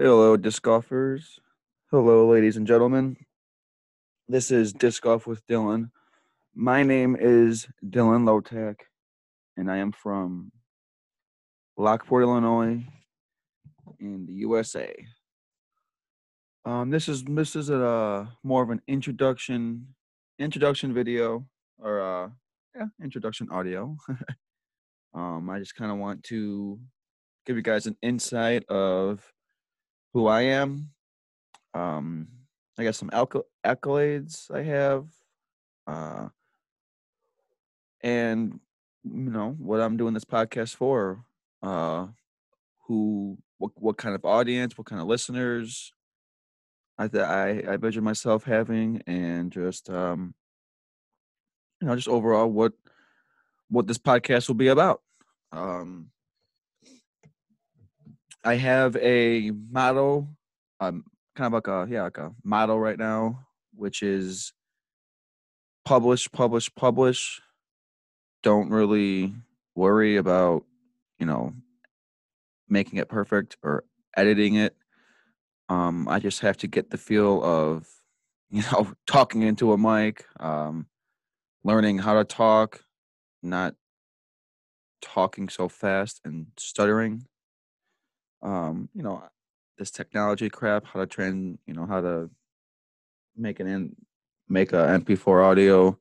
Hello, disc golfers. Hello, ladies and gentlemen. This is Disc Golf with Dylan. My name is Dylan Lotak, and I am from Lockport, Illinois, in the USA. Um, this is this is a uh, more of an introduction introduction video or uh, yeah introduction audio. um, I just kind of want to give you guys an insight of who I am. Um, I got some acc- accolades I have, uh, and you know what I'm doing this podcast for. Uh, who, what, what kind of audience, what kind of listeners I th- I I measure myself having, and just um, you know, just overall what what this podcast will be about. Um, I have a motto, um, kind of like a yeah, like a motto right now, which is publish, publish, publish. Don't really worry about you know making it perfect or editing it. Um, I just have to get the feel of you know talking into a mic, um, learning how to talk, not talking so fast and stuttering um, you know, this technology crap, how to train, you know, how to make an in, make a MP4 audio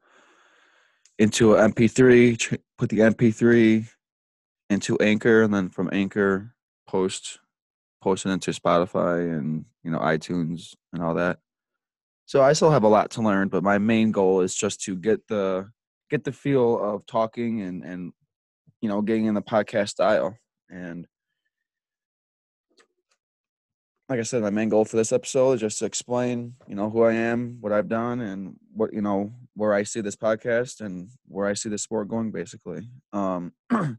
into an MP3, tr- put the MP3 into Anchor, and then from Anchor post post it into Spotify and you know iTunes and all that. So I still have a lot to learn, but my main goal is just to get the get the feel of talking and and you know getting in the podcast style and like I said, my main goal for this episode is just to explain, you know, who I am, what I've done, and what you know where I see this podcast and where I see the sport going, basically. Um, so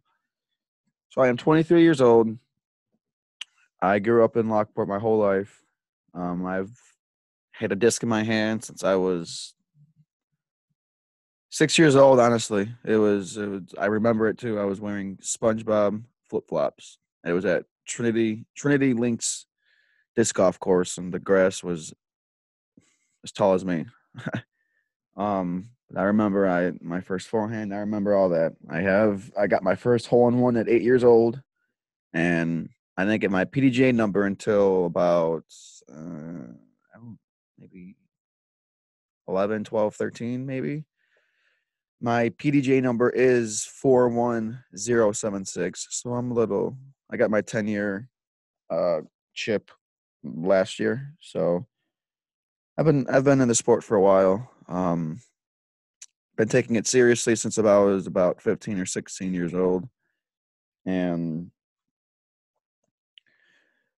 I am 23 years old. I grew up in Lockport my whole life. Um, I've had a disc in my hand since I was six years old. Honestly, it was, it was. I remember it too. I was wearing SpongeBob flip flops. It was at Trinity Trinity Links disc golf course, and the grass was as tall as me. um, I remember I my first forehand. I remember all that. I have I got my first hole in one at eight years old, and I didn't get my PDGA number until about uh, don't maybe 11, 12, 13 maybe. My PDGA number is 41076. So I'm a little I got my 10 year uh chip last year. So I've been I've been in the sport for a while. Um, been taking it seriously since about I was about 15 or 16 years old, and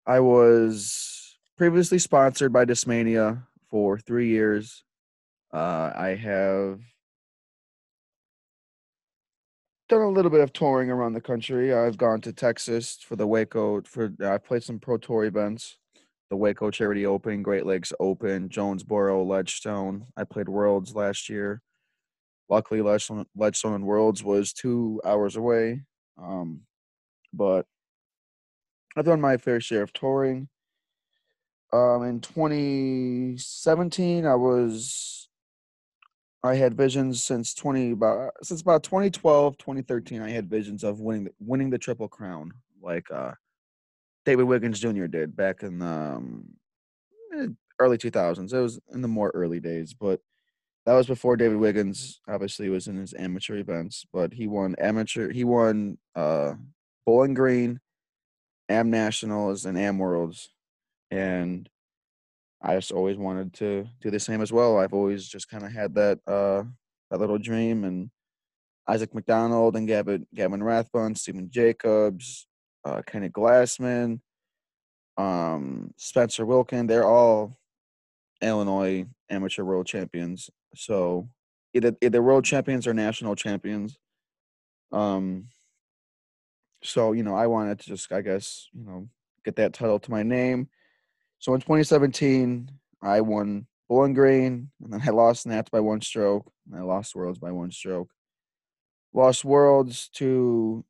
I was previously sponsored by Discmania for three years. Uh, I have done a little bit of touring around the country. I've gone to Texas for the Waco for I played some pro tour events the Waco Charity Open, Great Lakes Open, Jonesboro, Ledgestone. I played Worlds last year. Luckily, Ledgestone, Ledgestone and Worlds was two hours away. Um, but I've done my fair share of touring. Um, in 2017, I was I had visions since 20 about since about 2012, 2013. I had visions of winning the, winning the triple crown, like uh, David Wiggins Jr. did back in the um, eh, early 2000s. It was in the more early days, but that was before David Wiggins obviously was in his amateur events. But he won amateur. He won uh, Bowling Green, Am Nationals, and Am Worlds, and I just always wanted to do the same as well. I've always just kind of had that uh, that little dream, and Isaac McDonald and Gavin Gavin Rathbun, Stephen Jacobs, uh, Kenny Glassman, um, Spencer Wilkin. They're all Illinois amateur world champions. So either either world champions or national champions. Um. So you know, I wanted to just, I guess, you know, get that title to my name. So in 2017, I won Bowling Green, and then I lost Nats by one stroke, and I lost Worlds by one stroke. Lost Worlds to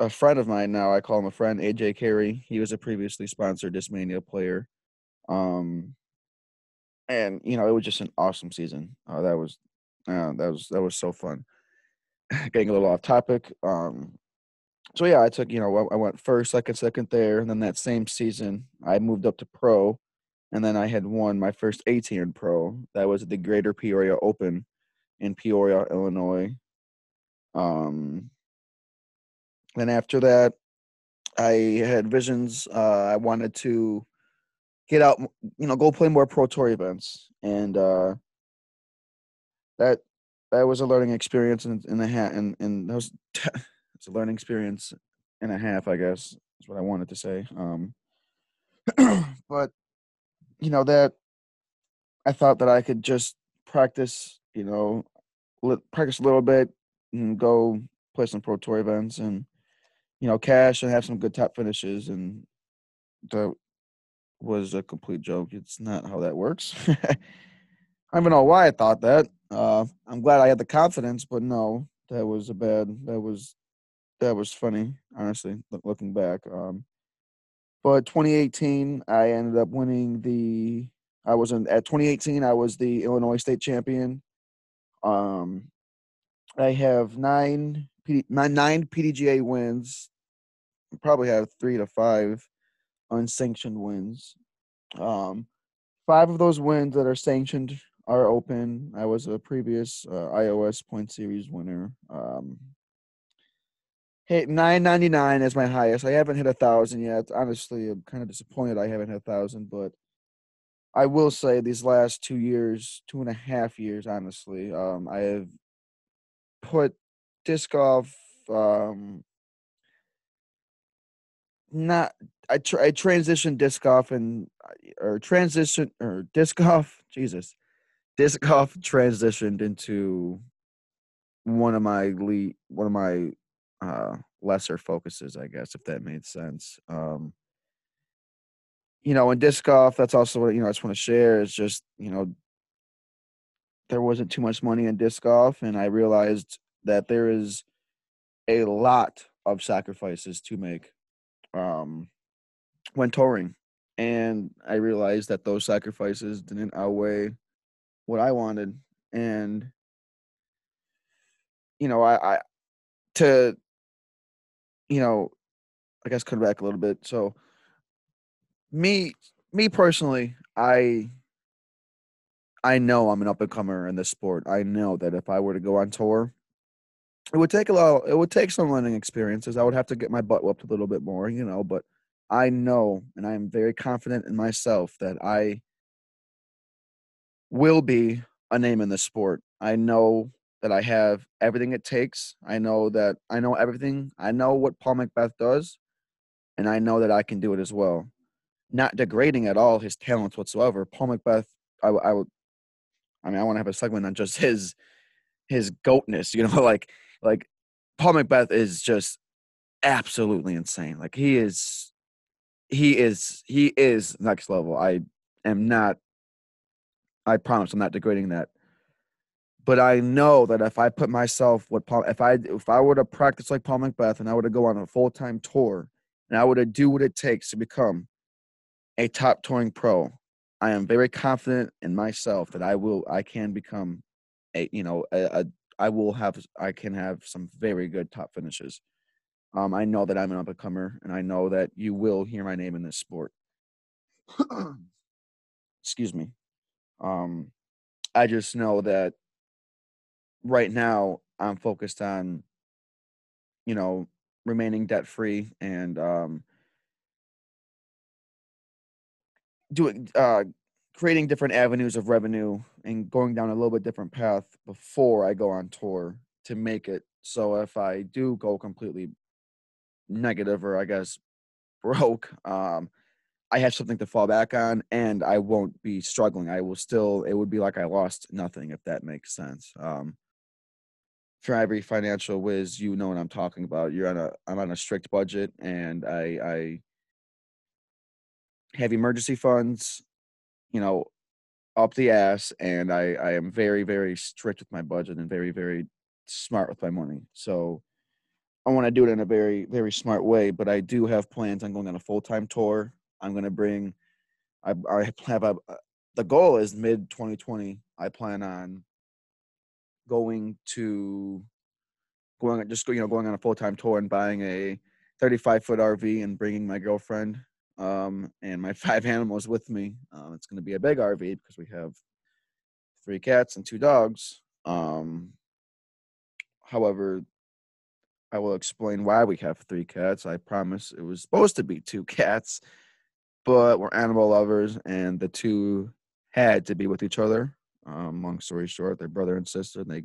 a friend of mine now. I call him a friend, AJ Carey. He was a previously sponsored Discmania player. Um, and you know, it was just an awesome season. Uh, that was, uh, that was that was so fun. Getting a little off topic. Um, so yeah, I took you know I went first, second, second there, and then that same season I moved up to pro, and then I had won my first 18 pro. That was at the Greater Peoria Open in Peoria, Illinois. Um, and after that, I had visions. Uh, I wanted to get out, you know, go play more pro tour events, and uh, that that was a learning experience in the hat, and and that was it's a learning experience and a half, I guess, is what I wanted to say. Um, but you know that I thought that I could just practice, you know, practice a little bit and go play some pro tour events and you know cash and have some good top finishes and that was a complete joke. It's not how that works. I don't even know why I thought that. Uh, I'm glad I had the confidence, but no, that was a bad. That was that was funny, honestly, looking back. Um, but 2018, I ended up winning the. I was in at 2018. I was the Illinois state champion. Um, I have nine my nine PDGA wins. Probably have three to five unsanctioned wins. Um, five of those wins that are sanctioned are open. I was a previous uh, iOS point series winner. Um, hit 999 as my highest. I haven't hit a thousand yet. Honestly, I'm kind of disappointed I haven't hit a thousand, but I will say these last two years, two and a half years, honestly, um, I have put disc golf um, not I, tr- I transitioned disc golf and or transition or disc golf Jesus. Disc golf transitioned into one of my lead one of my uh lesser focuses I guess if that made sense um. You know in disc golf that's also what you know I just want to share is just you know there wasn't too much money in disc golf and I realized that there is a lot of sacrifices to make um, when touring. And I realized that those sacrifices didn't outweigh what I wanted. And, you know, I, I to, you know, I guess cut back a little bit. So, me, me personally, I, I know I'm an up and comer in this sport. I know that if I were to go on tour, it would take a lot. It would take some learning experiences. I would have to get my butt whipped a little bit more, you know. But I know, and I am very confident in myself that I will be a name in the sport. I know that I have everything it takes. I know that I know everything. I know what Paul McBeth does, and I know that I can do it as well. Not degrading at all his talents whatsoever. Paul McBeth, I, I would. I mean, I want to have a segment on just his his goatness. You know, like like Paul McBeth is just absolutely insane. Like he is he is he is next level. I am not I promise I'm not degrading that. But I know that if I put myself what Paul if I if I were to practice like Paul McBeth and I were to go on a full time tour and I were to do what it takes to become a top touring pro, I am very confident in myself that I will I can become a you know a, a I will have I can have some very good top finishes. Um, I know that I'm an up and comer, and I know that you will hear my name in this sport. Excuse me. Um, I just know that right now I'm focused on, you know, remaining debt free and um, doing uh, creating different avenues of revenue and going down a little bit different path before I go on tour to make it. So if I do go completely negative or I guess broke, um, I have something to fall back on and I won't be struggling. I will still, it would be like I lost nothing if that makes sense. Um, for every financial whiz, you know what I'm talking about. You're on a, I'm on a strict budget and I, I have emergency funds you know, up the ass, and I I am very very strict with my budget and very very smart with my money. So I want to do it in a very very smart way. But I do have plans on going on a full time tour. I'm going to bring. I I have a. Uh, the goal is mid 2020. I plan on going to going just you know going on a full time tour and buying a 35 foot RV and bringing my girlfriend um, and my five animals with me. Uh, it's going to be a big RV because we have three cats and two dogs. Um, however, I will explain why we have three cats. I promise it was supposed to be two cats, but we're animal lovers, and the two had to be with each other. Um, long story short, they're brother and sister, and they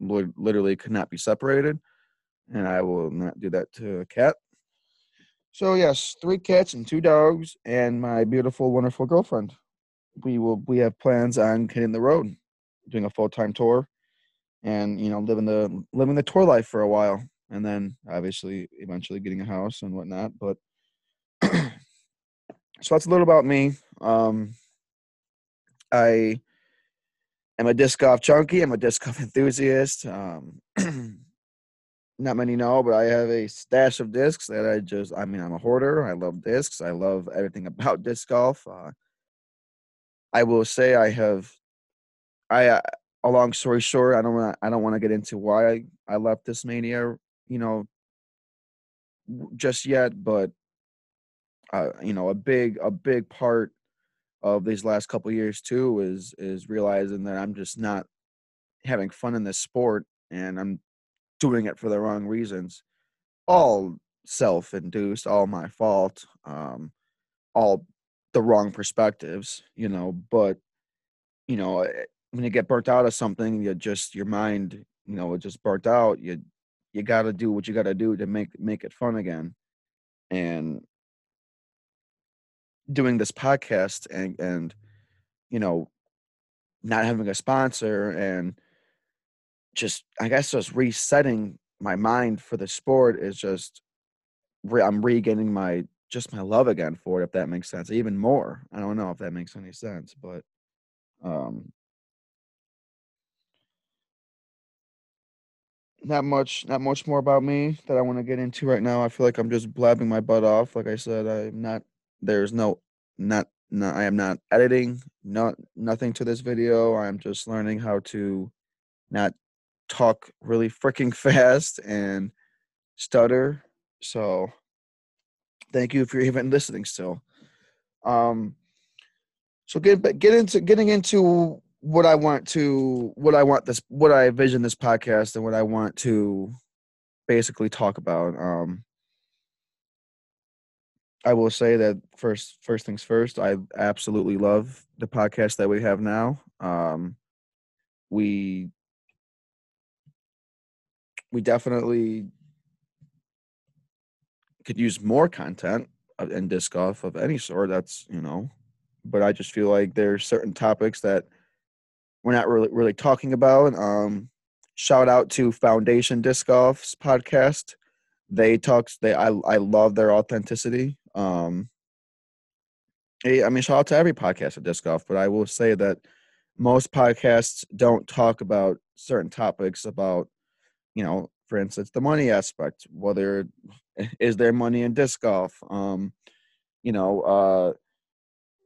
literally could not be separated. And I will not do that to a cat. So yes, three cats and two dogs, and my beautiful, wonderful girlfriend. We will. We have plans on hitting the road, doing a full time tour, and you know, living the living the tour life for a while, and then obviously eventually getting a house and whatnot. But so that's a little about me. Um, I am a disc golf junkie. I'm a disc golf enthusiast. Um, not many know, but I have a stash of discs that I just, I mean, I'm a hoarder. I love discs. I love everything about disc golf. Uh, I will say I have, I, uh, a long story short, I don't want, I don't want to get into why I, I left mania, you know, just yet, but, uh, you know, a big, a big part of these last couple years too is, is realizing that I'm just not having fun in this sport and I'm doing it for the wrong reasons. All self induced, all my fault, um, all the wrong perspectives, you know. But, you know, eh, when you get burnt out of something, you just, your mind, you know, it just burnt out. You, you got to do what you got to do to make make it fun again and doing this podcast and and you know not having a sponsor and just I guess just resetting my mind for the sport is just re- I'm regaining my just my love again for it if that makes sense even more. I don't know if that makes any sense but um not much not much more about me that I want to get into right now. I feel like I'm just blabbing my butt off. Like I said I'm not there's no not no I am not editing not nothing to this video. I'm just learning how to not talk really freaking fast and stutter. So thank you if you're even listening still. Um so get get into getting into what I want to what I want this what I envision this podcast and what I want to basically talk about. Um I will say that first first things first, I absolutely love the podcast that we have now. Um we we definitely could use more content in disc golf of any sort. That's you know, but I just feel like there's certain topics that we're not really really talking about. Um, shout out to Foundation Disc Golf's podcast. They talk. They I I love their authenticity. Um, I mean, shout out to every podcast of disc golf, but I will say that most podcasts don't talk about certain topics about you know, for instance, the money aspect, whether is there money in disc golf? Um, you know, uh,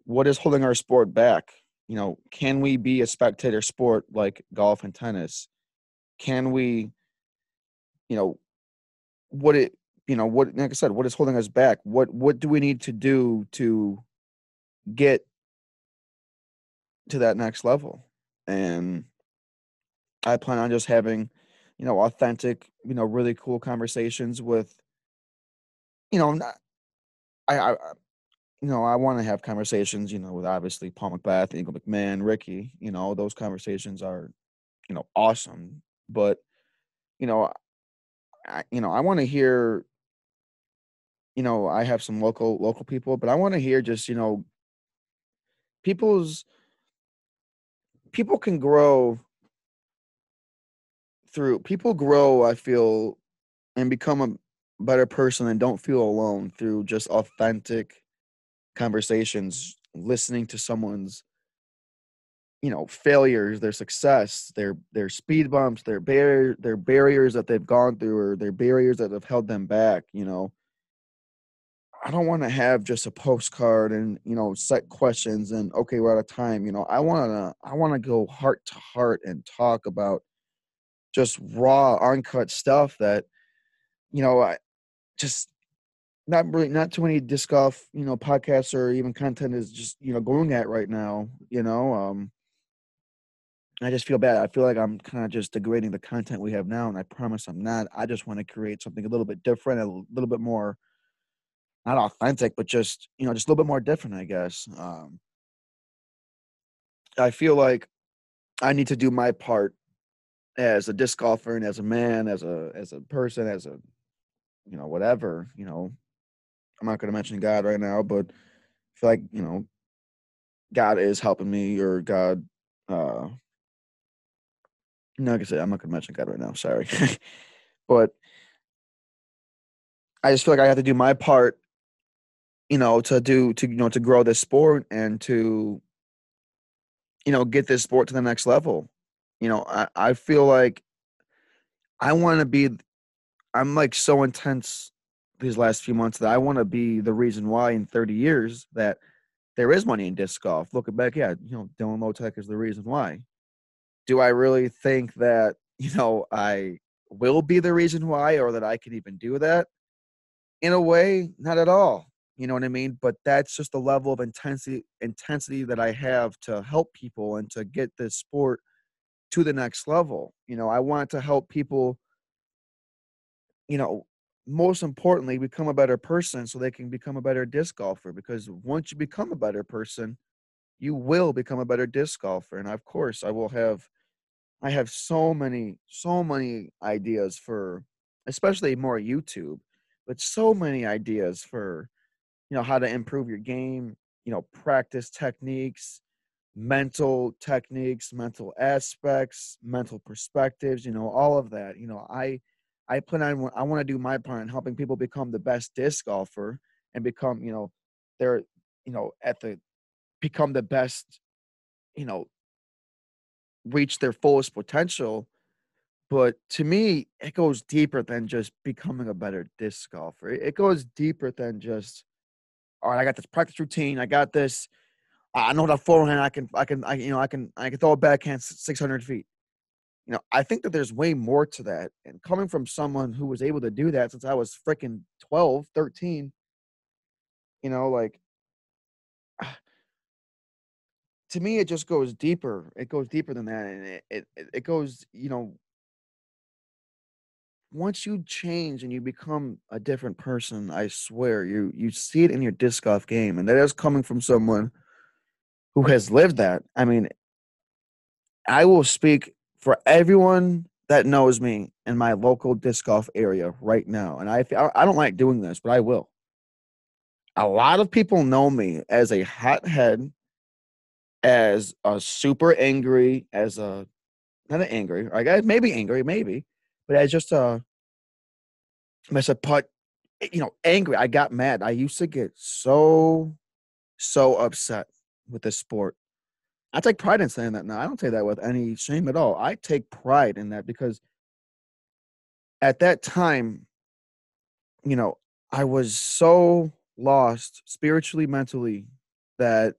what is holding our sport back? You know, can we be a spectator sport like golf and tennis? Can we, you know, what it, you know, what, like I said, what is holding us back? What, what do we need to do to get to that next level? And I plan on just having, you know, authentic, you know, really cool conversations with, you know, not, I, I, you know, I want to have conversations, you know, with obviously Paul McBeth, Eagle McMahon, Ricky, you know, those conversations are, you know, awesome. But, you know, I, you know, I want to hear, you know, I have some local local people, but I want to hear just, you know, people's people can grow through people grow i feel and become a better person and don't feel alone through just authentic conversations listening to someone's you know failures their success their their speed bumps their barrier their barriers that they've gone through or their barriers that have held them back you know? I don't want to have just a postcard and you know set questions and okay we're out of time you know? I want to i want to go heart to heart and talk about just raw uncut stuff that you know i just not really not too many disc golf you know podcasts or even content is just you know going at right now you know um I just feel bad. I feel like I'm kind of just degrading the content we have now, and I promise I'm not. I just want to create something a little bit different, a little bit more, not authentic, but just you know, just a little bit more different, I guess. Um, I feel like I need to do my part as a disc golfer and as a man, as a as a person, as a you know whatever. You know, I'm not going to mention God right now, but I feel like you know, God is helping me, or God. uh no, like I said, I'm not gonna mention God right now. Sorry, but I just feel like I have to do my part, you know, to do to you know to grow this sport and to, you know, get this sport to the next level. You know, I I feel like I want to be. I'm like so intense these last few months that I want to be the reason why in 30 years that there is money in disc golf. Looking back, yeah, you know, Dylan Motec is the reason why do I really think that, you know, I will be the reason why or that I can even do that? In a way, not at all. You know what I mean? But that's just the level of intensity intensity that I have to help people and to get this sport to the next level. You know, I want to help people you know, most importantly, become a better person so they can become a better disc golfer because once you become a better person, you will become a better disc golfer. And of course, I will have I have so many, so many ideas for, especially more YouTube, but so many ideas for, you know, how to improve your game, you know, practice techniques, mental techniques, mental aspects, mental perspectives, you know, all of that. You know, I, I plan on, I want to do my part in helping people become the best disc golfer and become, you know, they're, you know, at the, become the best, you know, reach their fullest potential. But to me, it goes deeper than just becoming a better disc golfer. It goes deeper than just, all right, I got this practice routine. I got this. I know that forehand. I can, I can, I, you know, I can, I can throw a backhand 600 feet. You know, I think that there's way more to that. And coming from someone who was able to do that since I was freaking 12, 13, you know, like to me it just goes deeper it goes deeper than that and it, it it goes you know once you change and you become a different person i swear you you see it in your disc golf game and that is coming from someone who has lived that i mean i will speak for everyone that knows me in my local disc golf area right now and i i don't like doing this but i will a lot of people know me as a hothead as a super angry, as a not an angry, I guess maybe angry, maybe, but as just a mess a putt, eh, you know, angry. I got mad. I used to get so so upset with this sport. I take pride in saying that now. I don't say that with any shame at all. I take pride in that because at that time, you know, I was so lost spiritually, mentally that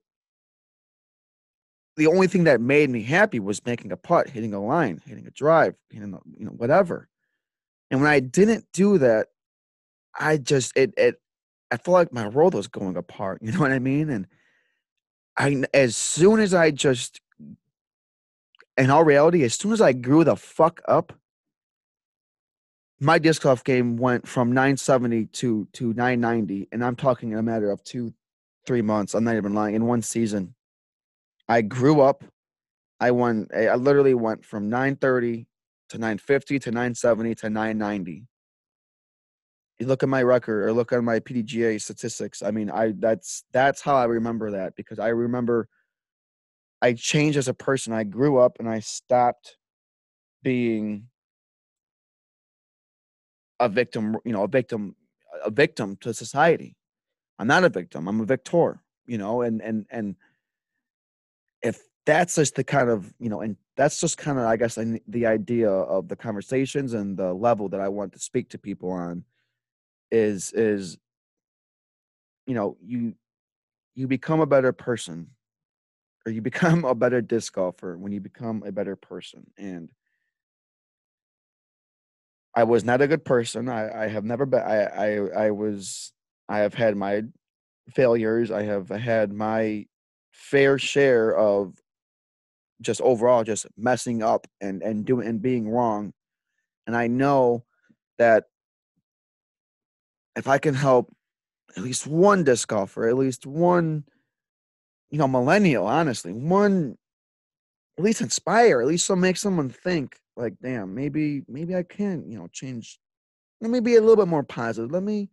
the only thing that made me happy was making a putt, hitting a line, hitting a drive, hitting a, you know whatever. And when I didn't do that, I just it it I felt like my world was going apart. You know what I mean? And I as soon as I just in all reality, as soon as I grew the fuck up, my disc golf game went from 970 to to 990, and I'm talking in a matter of two, three months. I'm not even lying. In one season, I grew up. I won. I literally went from 930 to 950 to 970 to 990. You look at my record or look at my PDGA statistics. I mean, I that's that's how I remember that because I remember I changed as a person. I grew up and I stopped being a victim, you know, a victim a victim to society. I'm not a victim. I'm a victor, you know, and and and if that's just the kind of you know and that's just kind of i guess the idea of the conversations and the level that i want to speak to people on is is you know you you become a better person or you become a better disc golfer when you become a better person and i was not a good person i i have never been i i, I was i have had my failures i have had my fair share of just overall just messing up and and doing and being wrong and i know that if i can help at least one disc golfer at least one you know millennial honestly one at least inspire at least so make someone think like damn maybe maybe i can you know change let me be a little bit more positive. Let me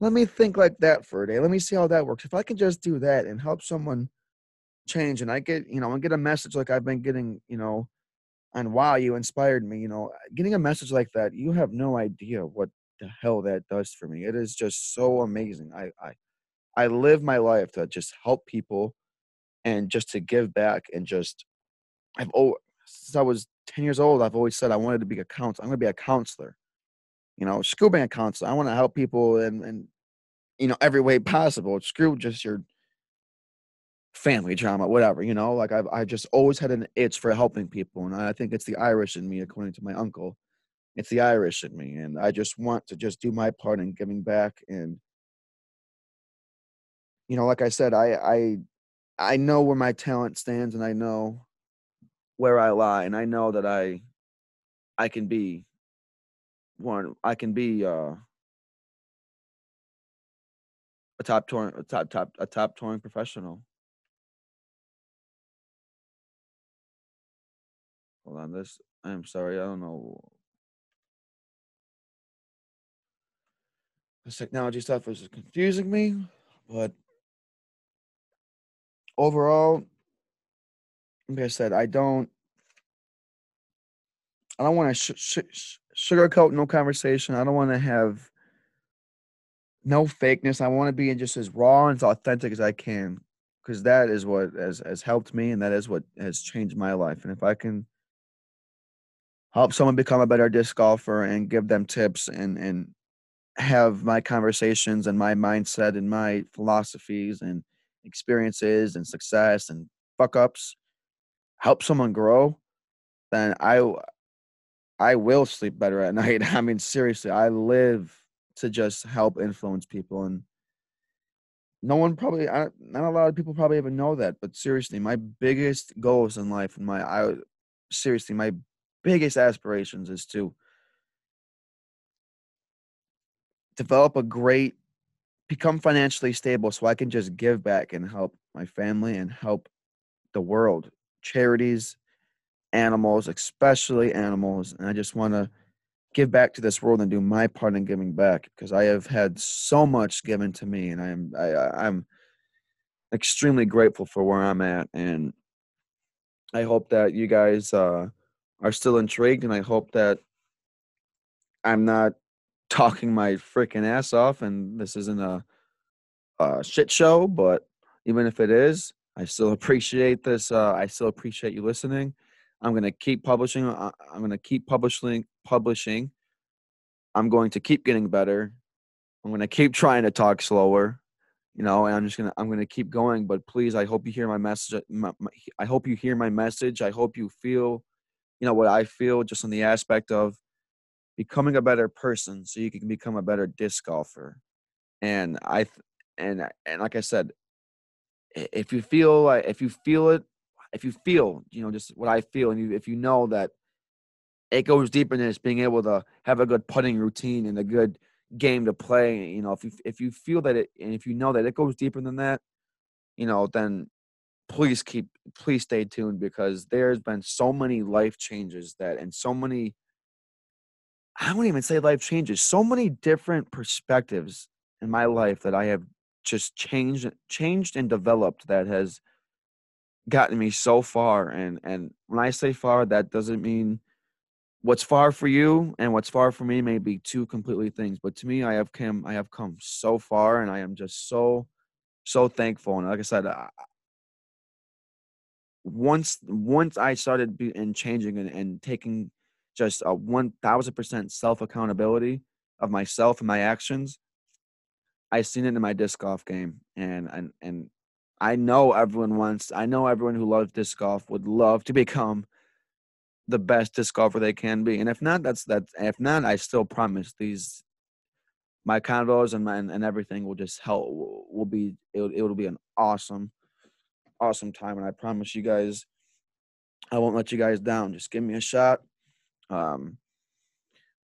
let me think like that for a day. Let me see how that works. If i can just do that and help someone change and I get, you know, and get a message like I've been getting, you know, and wow, you inspired me, you know, getting a message like that, you have no idea what the hell that does for me. It is just so amazing. I I I live my life to just help people and just to give back and just I've since I was 10 years old, I've always said I wanted to be a counselor. I'm gonna be a counselor. You know, screw being a counselor. I want to help people and and you know every way possible. Screw just your family drama, whatever, you know, like I've I just always had an itch for helping people. And I think it's the Irish in me, according to my uncle. It's the Irish in me. And I just want to just do my part in giving back. And you know, like I said, I I I know where my talent stands and I know where I lie. And I know that I I can be one I can be uh a top touring a top top a top touring professional. Hold on, this. I'm sorry, I don't know. This technology stuff is confusing me, but overall, like I said, I don't. I don't want to sh- sh- sugarcoat no conversation. I don't want to have no fakeness. I want to be in just as raw and as authentic as I can, because that is what has has helped me, and that is what has changed my life. And if I can help someone become a better disc golfer and give them tips and and have my conversations and my mindset and my philosophies and experiences and success and fuck ups help someone grow then i i will sleep better at night. I mean seriously i live to just help influence people and no one probably not a lot of people probably even know that but seriously my biggest goals in life and my i seriously my biggest aspirations is to develop a great become financially stable so I can just give back and help my family and help the world, charities, animals, especially animals. And I just want to give back to this world and do my part in giving back because I have had so much given to me and I am I, I'm extremely grateful for where I'm at and I hope that you guys uh are still intrigued, and I hope that I'm not talking my freaking ass off, and this isn't a, a shit show. But even if it is, I still appreciate this. Uh, I still appreciate you listening. I'm gonna keep publishing. Uh, I'm gonna keep publishing. Publishing. I'm going to keep getting better. I'm gonna keep trying to talk slower you know and i'm just gonna i'm gonna keep going but please i hope you hear my message my, my, i hope you hear my message i hope you feel you know what I feel just on the aspect of becoming a better person so you can become a better disc golfer. And I and and like I said, if you feel like if you feel it, if you feel you know just what I feel, and you, if you know that it goes deeper than just being able to have a good putting routine and a good game to play. You know, if you if you feel that it and if you know that it goes deeper than that, you know, then please keep please stay tuned because there's been so many life changes that and so many I wouldn't even say life changes, so many different perspectives in my life that I have just changed changed and developed that has gotten me so far and and when I say far that doesn't mean what's far for you and what's far for me may be two completely things but to me I have come I have come so far and I am just so so thankful and like I said I, once once I started be, and changing and, and taking just a one thousand percent self accountability of myself and my actions, I seen it in my disc golf game, and and and I know everyone wants. I know everyone who loves disc golf would love to become the best disc golfer they can be, and if not, that's that. If not, I still promise these my convos and my and everything will just help. Will be it. It'll be an awesome, awesome time, and I promise you guys, I won't let you guys down. Just give me a shot. Um,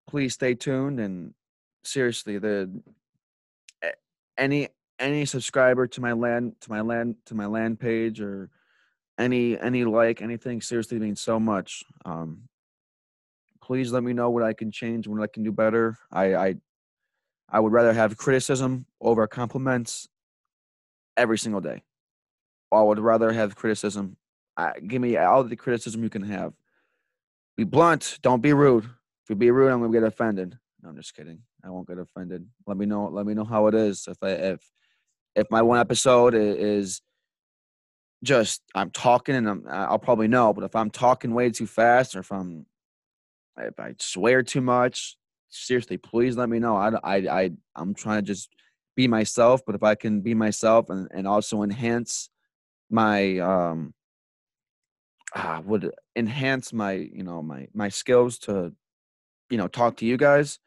please stay tuned and seriously, the any any subscriber to my land to my land to my land page or any any like anything seriously means so much. Um please let me know what i can change what i can do better. I i i would rather have criticism over compliments every single day. I would rather have criticism. I, give me all the criticism you can have be blunt don't be rude. If you be rude i'm gonna get offended. No, i'm just kidding. I won't get offended. Let me know let me know how it is. If i if if my one episode is just I'm talking and I'm, I'll probably know, but if I'm talking way too fast or if I'm if I swear too much, seriously, please let me know. I I I I'm trying to just be myself, but if I can be myself and and also enhance my um uh, would enhance my you know my my skills to you know talk to you guys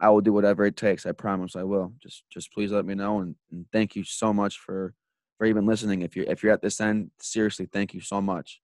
I will do whatever it takes. I promise I will. Just just please let me know and, and thank you so much for for even listening. If you're if you're at this end, seriously, thank you so much.